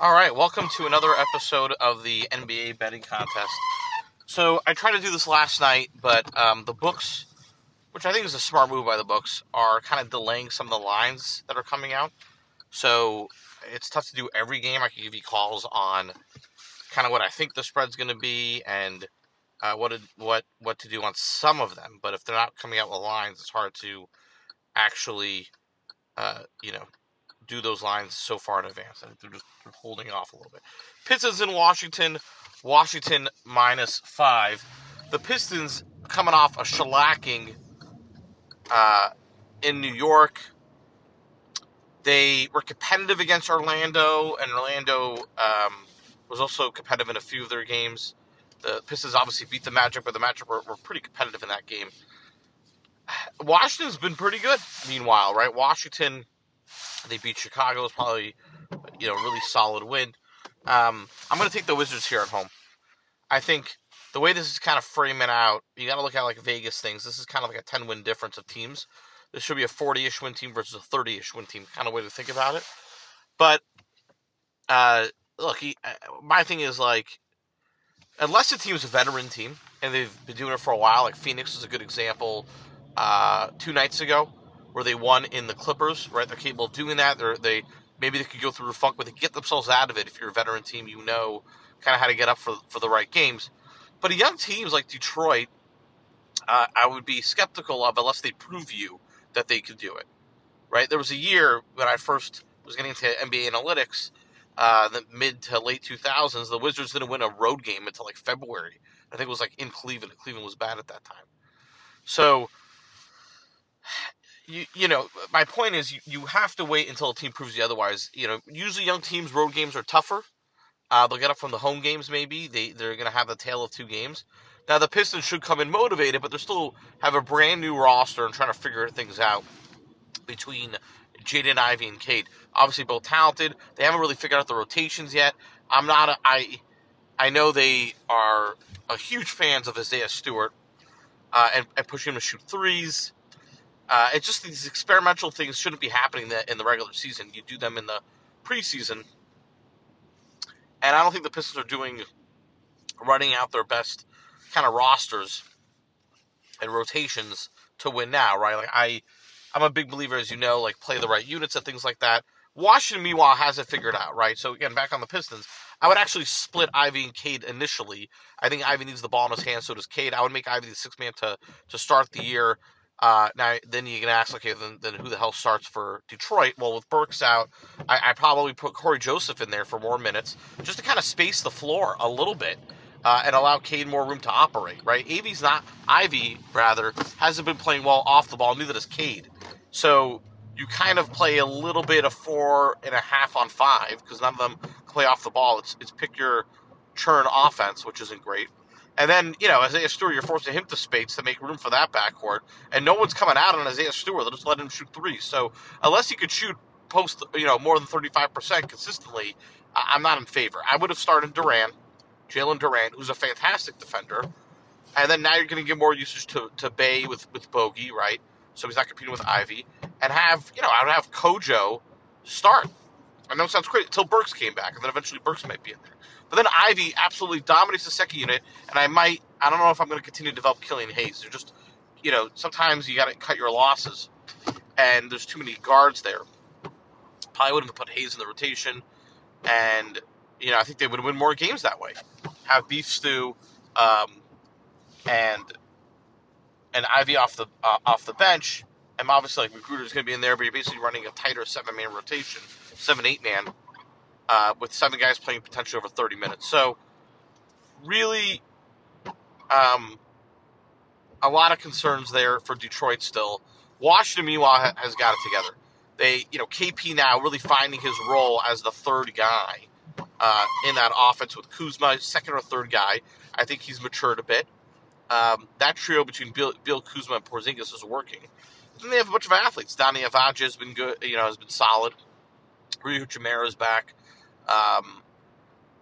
All right, welcome to another episode of the NBA betting contest. So I tried to do this last night, but um, the books, which I think is a smart move by the books, are kind of delaying some of the lines that are coming out. So it's tough to do every game. I can give you calls on kind of what I think the spread's going to be and uh, what what what to do on some of them. But if they're not coming out with lines, it's hard to actually, uh, you know, do those lines so far in advance. I think they're just holding off a little bit. Pistons in Washington. Washington minus five. The Pistons coming off a shellacking uh, in New York. They were competitive against Orlando, and Orlando um, was also competitive in a few of their games. The Pistons obviously beat the Magic, but the Magic were, were pretty competitive in that game. Washington's been pretty good, meanwhile, right? Washington they beat Chicago. It was probably, you know, really solid win. Um, I'm going to take the Wizards here at home. I think the way this is kind of framing out, you got to look at like Vegas things. This is kind of like a 10 win difference of teams. This should be a 40 ish win team versus a 30 ish win team, kind of way to think about it. But uh, look, he, uh, my thing is like, unless the team's a veteran team and they've been doing it for a while, like Phoenix is a good example. Uh, two nights ago, where they won in the Clippers, right? They're capable of doing that. They're, they maybe they could go through a funk, but they get themselves out of it. If you're a veteran team, you know kind of how to get up for for the right games. But a young teams like Detroit, uh, I would be skeptical of unless they prove you that they could do it. Right? There was a year when I first was getting into NBA analytics, uh, the mid to late 2000s. The Wizards didn't win a road game until like February. I think it was like in Cleveland. Cleveland was bad at that time. So you you know my point is you, you have to wait until a team proves you otherwise. You know, usually young teams road games are tougher. Uh, they'll get up from the home games maybe. They they're to have the tail of two games. Now the Pistons should come in motivated, but they still have a brand new roster and trying to figure things out between Jaden Ivey and Cade. Obviously both talented. They haven't really figured out the rotations yet. I'm not a, I I know they are a huge fans of Isaiah Stewart uh, and, and pushing him to shoot threes. Uh, it's just these experimental things shouldn't be happening in the regular season. You do them in the preseason, and I don't think the Pistons are doing running out their best kind of rosters and rotations to win now, right? Like I, I'm a big believer, as you know, like play the right units and things like that. Washington, meanwhile, has it figured out, right? So again, back on the Pistons, I would actually split Ivey and Cade initially. I think Ivey needs the ball in his hands, so does Cade. I would make Ivey the six man to to start the year. Uh, now, then you can ask, okay, then, then who the hell starts for Detroit? Well, with Burks out, I, I probably put Cory Joseph in there for more minutes just to kind of space the floor a little bit uh, and allow Cade more room to operate, right? Avy's not, Ivey rather, hasn't been playing well off the ball, neither does Cade. So you kind of play a little bit of four and a half on five because none of them play off the ball. It's, it's pick your churn offense, which isn't great. And then, you know, Isaiah Stewart, you're forcing him to space to make room for that backcourt. And no one's coming out on Isaiah Stewart. They'll just let him shoot three. So unless he could shoot post, you know, more than 35% consistently, I'm not in favor. I would have started Duren, Jalen Duren, who's a fantastic defender. And then now you're going to give more usage to, to Bey with, with Bogey, right? So he's not competing with Ivey. And have, you know, I would have Kojo start. I know it sounds crazy until Burks came back, and then eventually Burks might be in there. But then Ivey absolutely dominates the second unit, and I might, I don't know if I'm going to continue to develop Killian Hayes. They're just, you know, sometimes you got to cut your losses, and there's too many guards there. Probably wouldn't have put Hayes in the rotation, and, you know, I think they would win more games that way. Have beef stew, um, and and Ivey off the uh, off the bench, and obviously like Magruder's going to be in there, but you're basically running a tighter seven man rotation, seven eight man uh, with seven guys playing potentially over 30 minutes. So, really, um, a lot of concerns there for Detroit still. Washington, meanwhile, has got it together. They, you know, KP now really finding his role as the third guy uh, in that offense with Kuzma, second or third guy. I think he's matured a bit. Um, that trio between Beal, Beal, Kuzma and Porzingis is working. Then they have a bunch of athletes. Deni Avdija has been good, you know, has been solid. Hachimura is back. Um,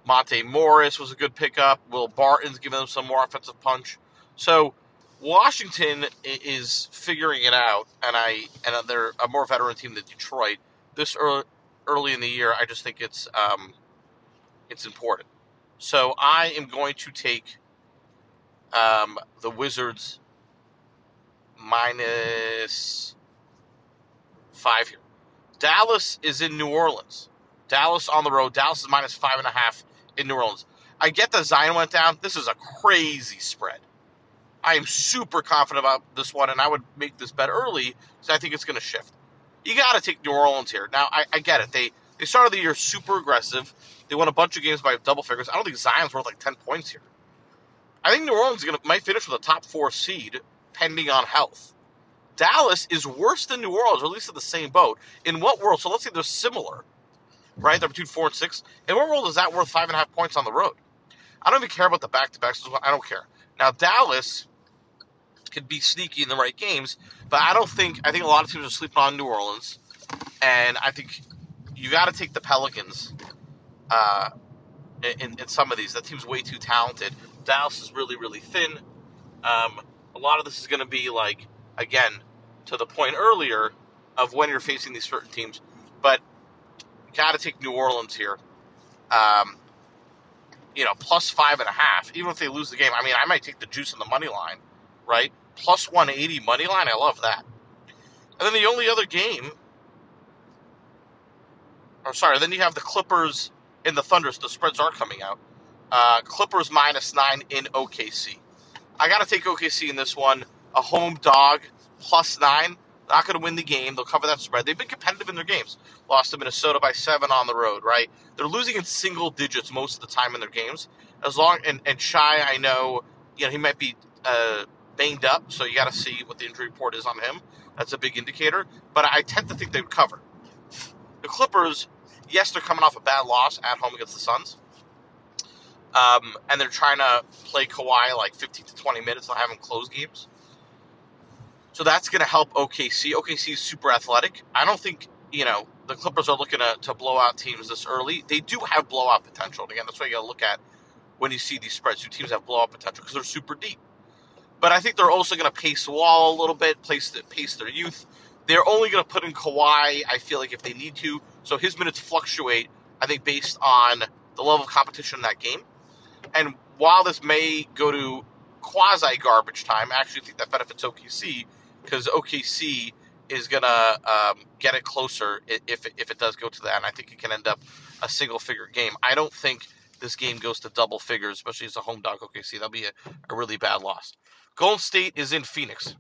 Monte Morris was a good pickup. Will Barton's giving them some more offensive punch. So Washington is figuring it out, and I and they're a more veteran team than Detroit. This early, early in the year, I just think it's um, it's important. So I am going to take um, the Wizards minus five here. Dallas is in New Orleans. Dallas on the road. Dallas is minus five and a half in New Orleans. I get the Zion went down. This is a crazy spread. I am super confident about this one, and I would make this bet early because I think it's going to shift. You got to take New Orleans here. Now, I, I, get it. They they started the year super aggressive. They won a bunch of games by double figures. I don't think Zion's worth like ten points here. I think New Orleans gonna, might finish with a top four seed, pending on health. Dallas is worse than New Orleans, or at least in the same boat. In what world? So let's say they're similar, right? They're between four and six. In what world is that worth five and a half points on the road? I don't even care about the back to backs. I don't care. Now Dallas could be sneaky in the right games, but I don't think. I think a lot of teams are sleeping on New Orleans, and I think you got to take the Pelicans. Uh, in, in some of these, that team's way too talented. Dallas is really, really thin. Um, a lot of this is going to be like, again, to the point earlier of when you're facing these certain teams, but got to take New Orleans here. Um, you know, plus five and a half. Even if they lose the game, I mean, I might take the juice in the money line, right? Plus 180 money line. I love that. And then the only other game, or sorry, then you have the Clippers in the Thunders. The spreads are coming out. Uh, Clippers minus nine in OKC. I got to take OKC in this one. A home dog plus nine. Not going to win the game. They'll cover that spread. They've been competitive in their games. Lost to Minnesota by seven on the road, right? They're losing in single digits most of the time in their games. As long and, and Shai, I know, you know, he might be uh, banged up, so you got to see what the injury report is on him. That's a big indicator. But I tend to think they would cover. The Clippers, yes, they're coming off a bad loss at home against the Suns. Um, and they're trying to play Kawhi like 15 to 20 minutes and have him close games. So that's going to help OKC. OKC is super athletic. I don't think, you know, the Clippers are looking to, to blow out teams this early. They do have blowout potential. And again, that's what you got to look at when you see these spreads. Do teams have blowout potential? Because they're super deep. But I think they're also going to pace the wall a little bit, pace, pace their youth. They're only going to put in Kawhi, I feel like, if they need to. So his minutes fluctuate, I think, based on the level of competition in that game. And while this may go to quasi garbage time, I actually think that benefits OKC because OKC is going to um, get it closer if, if it does go to that. And I think it can end up a single figure game. I don't think this game goes to double figures, especially as a home dog OKC. That'll be a, a really bad loss. Golden State is in Phoenix.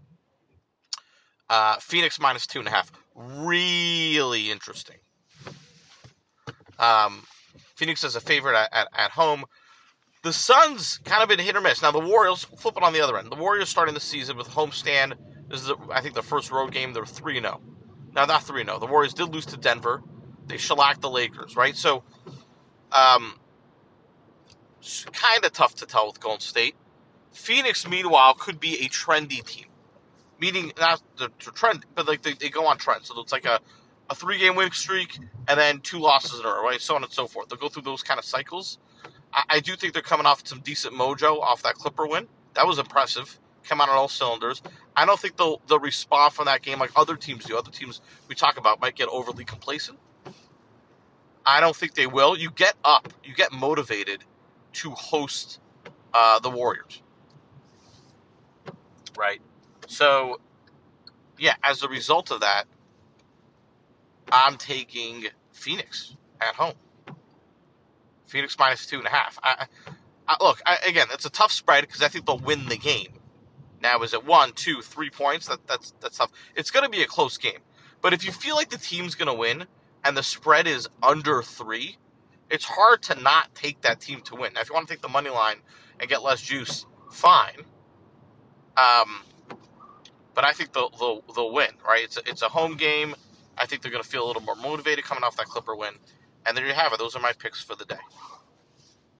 Uh, Phoenix minus two and a half. Really interesting. Um, Phoenix is a favorite at, at, at home. The Suns kind of been hit or miss. Now the Warriors flip it on the other end. The Warriors starting the season with homestand. This is, I think, the first road game. They're three zero. Oh. Now not three zero. Oh. The Warriors did lose to Denver. They shellacked the Lakers, right? So, um, kind of tough to tell with Golden State. Phoenix, meanwhile, could be a trendy team, meaning not the, trend, but like they, they go on trend. So it's like a, a three game winning streak and then two losses in a row, right? So on and so forth. They'll go through those kind of cycles. I, I do think they're coming off some decent mojo off that Clipper win. That was impressive. Come out on all cylinders. I don't think they'll they'll respond from that game like other teams do. Other teams we talk about might get overly complacent. I don't think they will. You get up, you get motivated to host uh, the Warriors, right? So, yeah, as a result of that, I'm taking Phoenix at home. Phoenix minus two and a half. I, I, look, I, again, it's a tough spread because I think they'll win the game. Now, is it one, two, three points? That, that's that's tough. It's going to be a close game. But if you feel like the team's going to win and the spread is under three, it's hard to not take that team to win. Now, if you want to take the money line and get less juice, fine. Um, but I think they'll, they'll, they'll win, right? It's a, it's a home game. I think they're going to feel a little more motivated coming off that Clipper win. And there you have it. Those are my picks for the day.